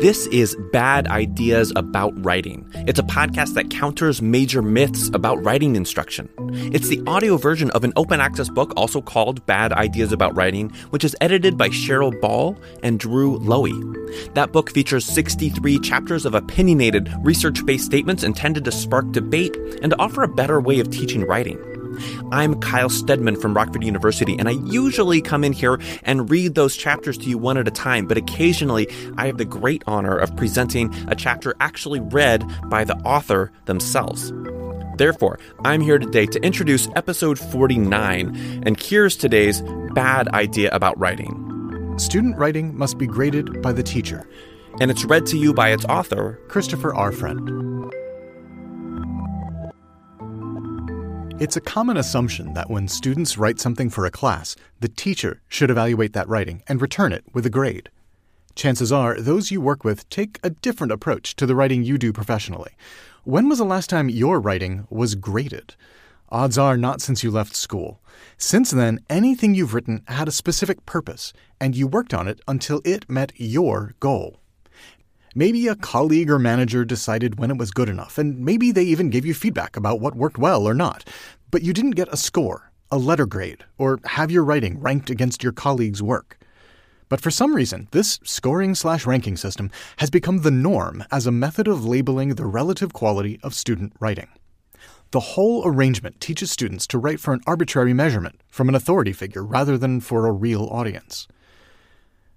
This is Bad Ideas About Writing. It's a podcast that counters major myths about writing instruction. It's the audio version of an open access book, also called Bad Ideas About Writing, which is edited by Cheryl Ball and Drew Loewe. That book features 63 chapters of opinionated, research based statements intended to spark debate and to offer a better way of teaching writing. I'm Kyle Stedman from Rockford University, and I usually come in here and read those chapters to you one at a time, but occasionally I have the great honor of presenting a chapter actually read by the author themselves. Therefore, I'm here today to introduce episode 49, and here's today's bad idea about writing. Student writing must be graded by the teacher. And it's read to you by its author, Christopher R. Friend. It's a common assumption that when students write something for a class, the teacher should evaluate that writing and return it with a grade. Chances are those you work with take a different approach to the writing you do professionally. When was the last time your writing was graded? Odds are not since you left school. Since then, anything you've written had a specific purpose, and you worked on it until it met your goal. Maybe a colleague or manager decided when it was good enough, and maybe they even gave you feedback about what worked well or not. But you didn't get a score, a letter grade, or have your writing ranked against your colleague's work. But for some reason, this scoring slash ranking system has become the norm as a method of labeling the relative quality of student writing. The whole arrangement teaches students to write for an arbitrary measurement from an authority figure rather than for a real audience.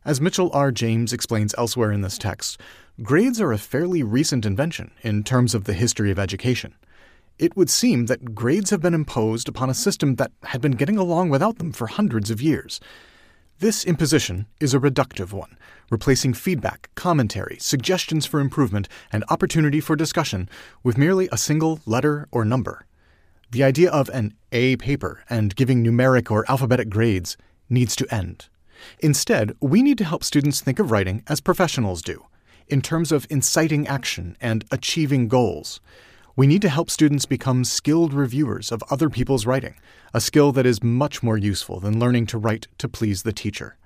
As Mitchell R. James explains elsewhere in this text, Grades are a fairly recent invention in terms of the history of education. It would seem that grades have been imposed upon a system that had been getting along without them for hundreds of years. This imposition is a reductive one, replacing feedback, commentary, suggestions for improvement, and opportunity for discussion with merely a single letter or number. The idea of an A paper and giving numeric or alphabetic grades needs to end. Instead, we need to help students think of writing as professionals do in terms of inciting action and achieving goals. We need to help students become skilled reviewers of other people's writing, a skill that is much more useful than learning to write to please the teacher.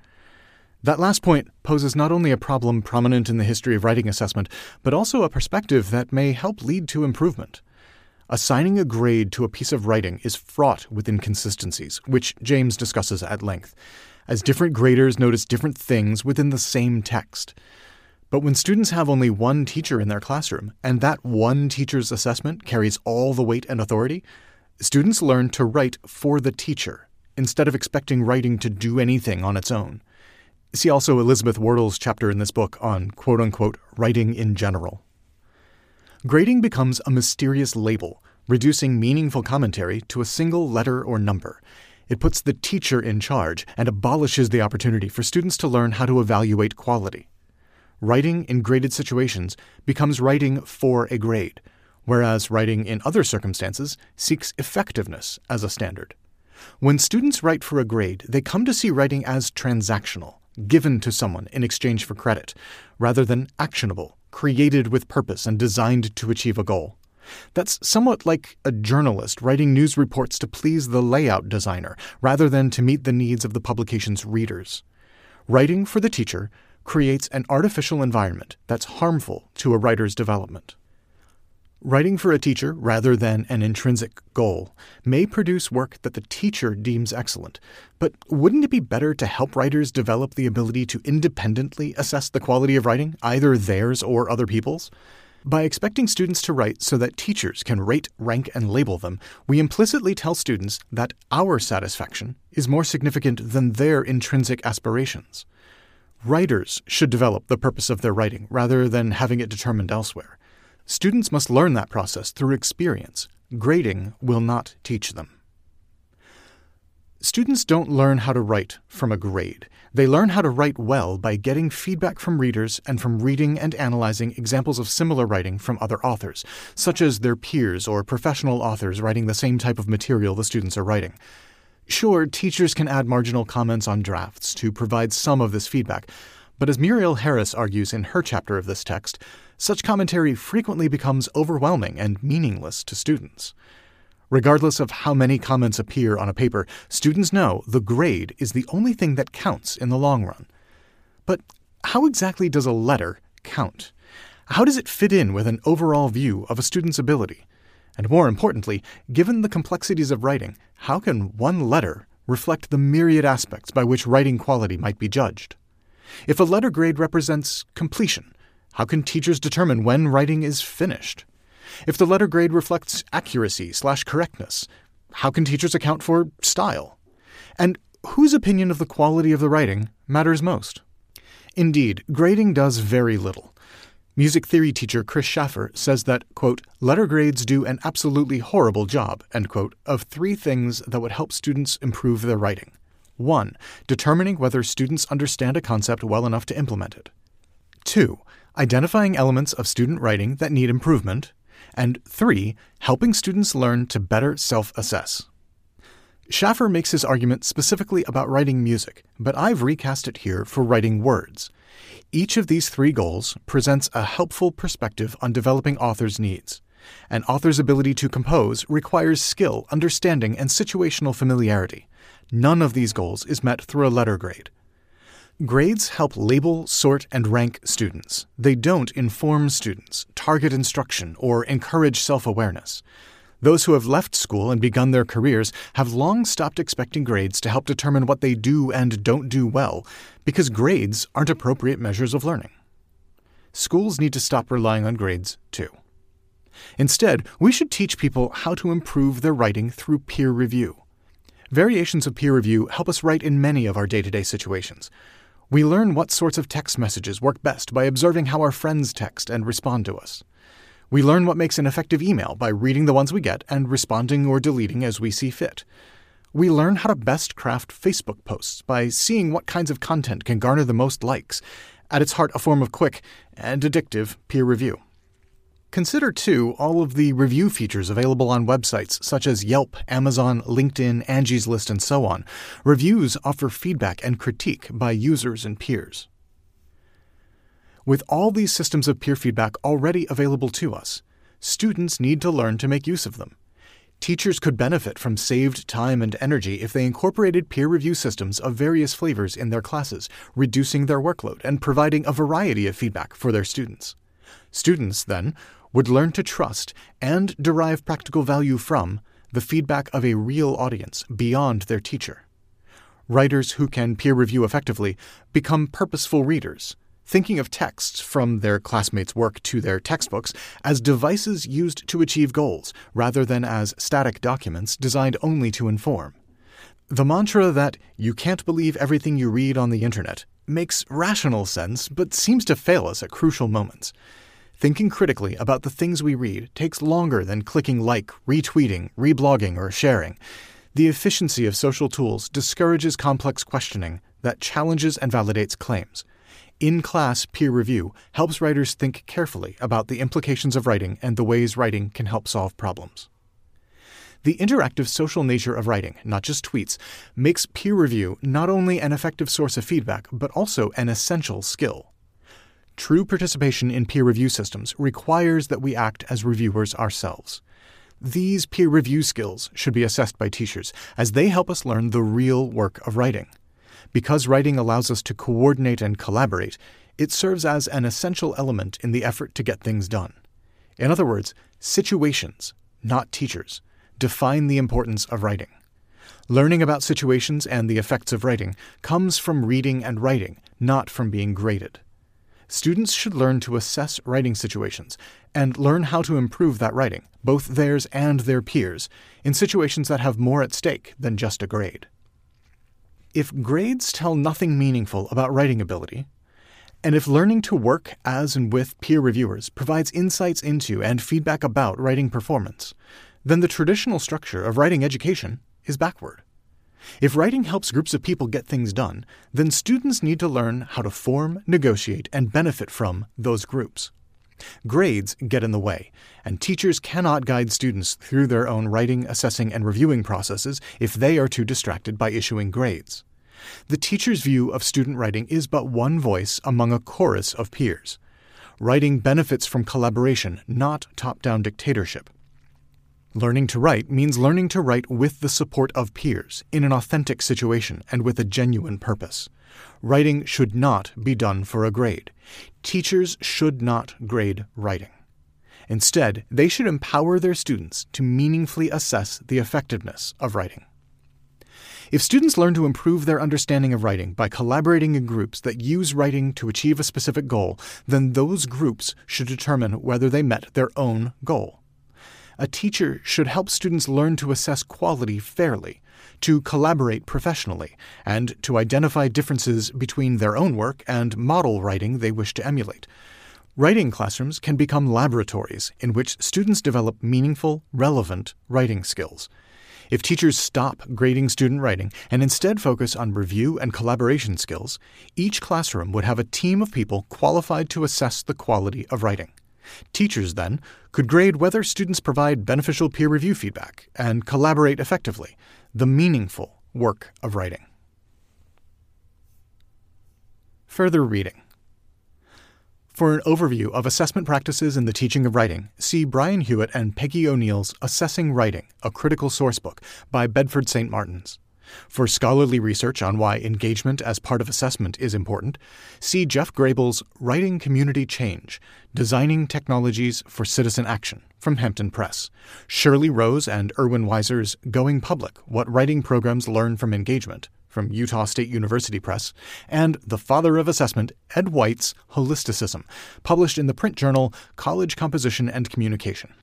That last point poses not only a problem prominent in the history of writing assessment, but also a perspective that may help lead to improvement. Assigning a grade to a piece of writing is fraught with inconsistencies, which James discusses at length, as different graders notice different things within the same text. But when students have only one teacher in their classroom, and that one teacher's assessment carries all the weight and authority, students learn to write for the teacher instead of expecting writing to do anything on its own. See also Elizabeth Wardle's chapter in this book on quote unquote writing in general. Grading becomes a mysterious label, reducing meaningful commentary to a single letter or number. It puts the teacher in charge and abolishes the opportunity for students to learn how to evaluate quality writing in graded situations becomes writing for a grade, whereas writing in other circumstances seeks effectiveness as a standard. When students write for a grade, they come to see writing as transactional, given to someone in exchange for credit, rather than actionable, created with purpose and designed to achieve a goal. That's somewhat like a journalist writing news reports to please the layout designer rather than to meet the needs of the publication's readers. Writing for the teacher creates an artificial environment that's harmful to a writer's development. Writing for a teacher rather than an intrinsic goal may produce work that the teacher deems excellent, but wouldn't it be better to help writers develop the ability to independently assess the quality of writing, either theirs or other people's? By expecting students to write so that teachers can rate, rank, and label them, we implicitly tell students that our satisfaction is more significant than their intrinsic aspirations. Writers should develop the purpose of their writing rather than having it determined elsewhere. Students must learn that process through experience. Grading will not teach them. Students don't learn how to write from a grade. They learn how to write well by getting feedback from readers and from reading and analyzing examples of similar writing from other authors, such as their peers or professional authors writing the same type of material the students are writing. Sure, teachers can add marginal comments on drafts to provide some of this feedback, but as Muriel Harris argues in her chapter of this text, such commentary frequently becomes overwhelming and meaningless to students. Regardless of how many comments appear on a paper, students know the grade is the only thing that counts in the long run. But how exactly does a letter count? How does it fit in with an overall view of a student's ability? And more importantly, given the complexities of writing, how can one letter reflect the myriad aspects by which writing quality might be judged? If a letter grade represents completion, how can teachers determine when writing is finished? If the letter grade reflects accuracy slash correctness, how can teachers account for style? And whose opinion of the quality of the writing matters most? Indeed, grading does very little. Music theory teacher Kris Shaffer says that, quote, letter grades do an absolutely horrible job, end quote, of three things that would help students improve their writing. 1. Determining whether students understand a concept well enough to implement it. 2. Identifying elements of student writing that need improvement. And 3. Helping students learn to better self assess. Shaffer makes his argument specifically about writing music, but I've recast it here for writing words. Each of these three goals presents a helpful perspective on developing authors' needs. An author's ability to compose requires skill, understanding, and situational familiarity. None of these goals is met through a letter grade. Grades help label, sort, and rank students. They don't inform students, target instruction, or encourage self awareness. Those who have left school and begun their careers have long stopped expecting grades to help determine what they do and don't do well, because grades aren't appropriate measures of learning. Schools need to stop relying on grades, too. Instead, we should teach people how to improve their writing through peer review. Variations of peer review help us write in many of our day to day situations. We learn what sorts of text messages work best by observing how our friends text and respond to us. We learn what makes an effective email by reading the ones we get and responding or deleting as we see fit. We learn how to best craft Facebook posts by seeing what kinds of content can garner the most likes, at its heart, a form of quick and addictive peer review. Consider, too, all of the review features available on websites such as Yelp, Amazon, LinkedIn, Angie's List, and so on. Reviews offer feedback and critique by users and peers. With all these systems of peer feedback already available to us, students need to learn to make use of them. Teachers could benefit from saved time and energy if they incorporated peer review systems of various flavors in their classes, reducing their workload and providing a variety of feedback for their students. Students, then, would learn to trust and derive practical value from the feedback of a real audience beyond their teacher. Writers who can peer review effectively become purposeful readers thinking of texts from their classmates' work to their textbooks as devices used to achieve goals rather than as static documents designed only to inform. The mantra that you can't believe everything you read on the internet makes rational sense but seems to fail us at crucial moments. Thinking critically about the things we read takes longer than clicking like, retweeting, reblogging, or sharing. The efficiency of social tools discourages complex questioning that challenges and validates claims. In class peer review helps writers think carefully about the implications of writing and the ways writing can help solve problems. The interactive social nature of writing, not just tweets, makes peer review not only an effective source of feedback, but also an essential skill. True participation in peer review systems requires that we act as reviewers ourselves. These peer review skills should be assessed by teachers as they help us learn the real work of writing. Because writing allows us to coordinate and collaborate, it serves as an essential element in the effort to get things done. In other words, situations, not teachers, define the importance of writing. Learning about situations and the effects of writing comes from reading and writing, not from being graded. Students should learn to assess writing situations and learn how to improve that writing, both theirs and their peers, in situations that have more at stake than just a grade. If grades tell nothing meaningful about writing ability, and if learning to work as and with peer reviewers provides insights into and feedback about writing performance, then the traditional structure of writing education is backward. If writing helps groups of people get things done, then students need to learn how to form, negotiate, and benefit from those groups. Grades get in the way, and teachers cannot guide students through their own writing, assessing, and reviewing processes if they are too distracted by issuing grades. The teacher's view of student writing is but one voice among a chorus of peers. Writing benefits from collaboration, not top down dictatorship. Learning to write means learning to write with the support of peers, in an authentic situation, and with a genuine purpose. Writing should not be done for a grade. Teachers should not grade writing. Instead, they should empower their students to meaningfully assess the effectiveness of writing. If students learn to improve their understanding of writing by collaborating in groups that use writing to achieve a specific goal, then those groups should determine whether they met their own goal. A teacher should help students learn to assess quality fairly, to collaborate professionally, and to identify differences between their own work and model writing they wish to emulate. Writing classrooms can become laboratories in which students develop meaningful, relevant writing skills. If teachers stop grading student writing and instead focus on review and collaboration skills, each classroom would have a team of people qualified to assess the quality of writing. Teachers, then, could grade whether students provide beneficial peer review feedback and collaborate effectively, the meaningful work of writing. Further reading. For an overview of assessment practices in the teaching of writing, see Brian Huot and Peggy O'Neill's Assessing Writing, a Critical Sourcebook by Bedford St. Martin's. For scholarly research on why engagement as part of assessment is important, see Jeff Grabill's Writing Community Change Designing Technologies for Citizen Action from Hampton Press, Shirley Rose and Irwin Weiser's Going Public What Writing Programs Learn from Engagement from Utah State University Press, and the father of assessment, Ed White's Holisticism, published in the print journal College Composition and Communication.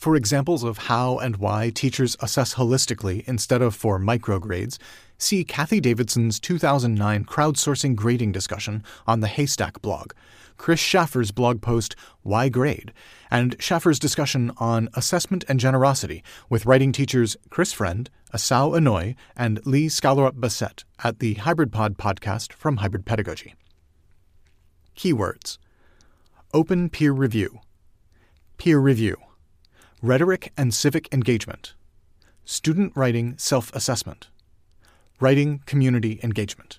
For examples of how and why teachers assess holistically instead of for microgrades, see Cathy Davidson's 2009 crowdsourcing grading discussion on the HASTAC blog, Kris Shaffer's blog post Why Grade, and Shaffer's discussion on assessment and generosity with writing teachers Chris Friend, Asao Inoue, and Lee Skallerup Bessette at the Hybrid Pod podcast from Hybrid Pedagogy. Keywords. Open peer review, peer review Rhetoric and Civic Engagement, Student Writing Self Assessment, Writing Community Engagement.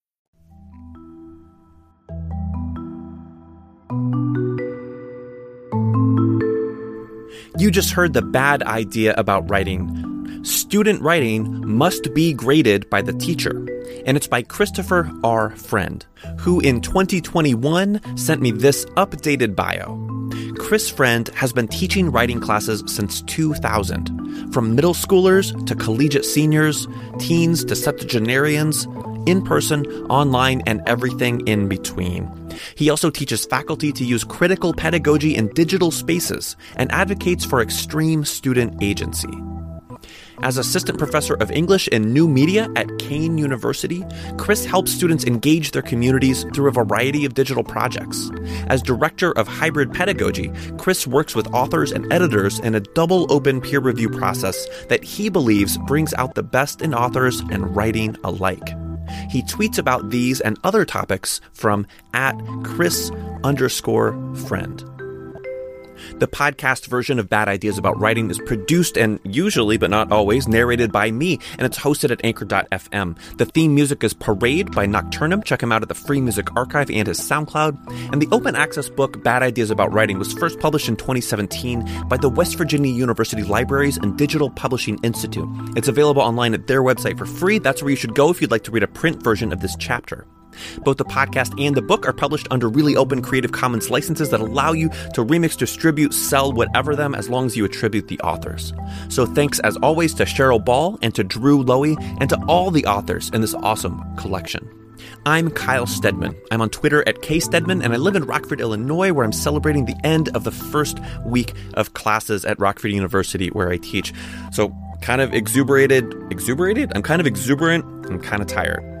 You just heard the bad idea about writing. Student writing must be graded by the teacher. And it's by Christopher R. Friend, who in 2021 sent me this updated bio. Chris Friend has been teaching writing classes since 2000, from middle schoolers to collegiate seniors, teens to septuagenarians, in person, online, and everything in between. He also teaches faculty to use critical pedagogy in digital spaces and advocates for extreme student agency. As assistant professor of English and new media at Kean University, Chris helps students engage their communities through a variety of digital projects. As director of hybrid pedagogy, Chris works with authors and editors in a double open peer review process that he believes brings out the best in authors and writing alike. He tweets about these and other topics from at Chris underscore friend. The podcast version of Bad Ideas About Writing is produced and usually, but not always, narrated by me, and it's hosted at Anchor.fm. The theme music is Parade by Nocturnum. Check him out at the Free Music Archive and his SoundCloud. And the open access book Bad Ideas About Writing was first published in 2017 by the West Virginia University Libraries and Digital Publishing Institute. It's available online at their website for free. That's where you should go if you'd like to read a print version of this chapter. Both the podcast and the book are published under really open Creative Commons licenses that allow you to remix, distribute, sell, whatever them, as long as you attribute the authors. So thanks as always to Cheryl Ball and to Drew Loewe and to all the authors in this awesome collection. I'm Kyle Stedman. I'm on Twitter at kstedman, and I live in Rockford, Illinois, where I'm celebrating the end of the first week of classes at Rockford University, where I teach. So, kind of exuberated, exuberated? I'm kind of exuberant. I'm kind of tired.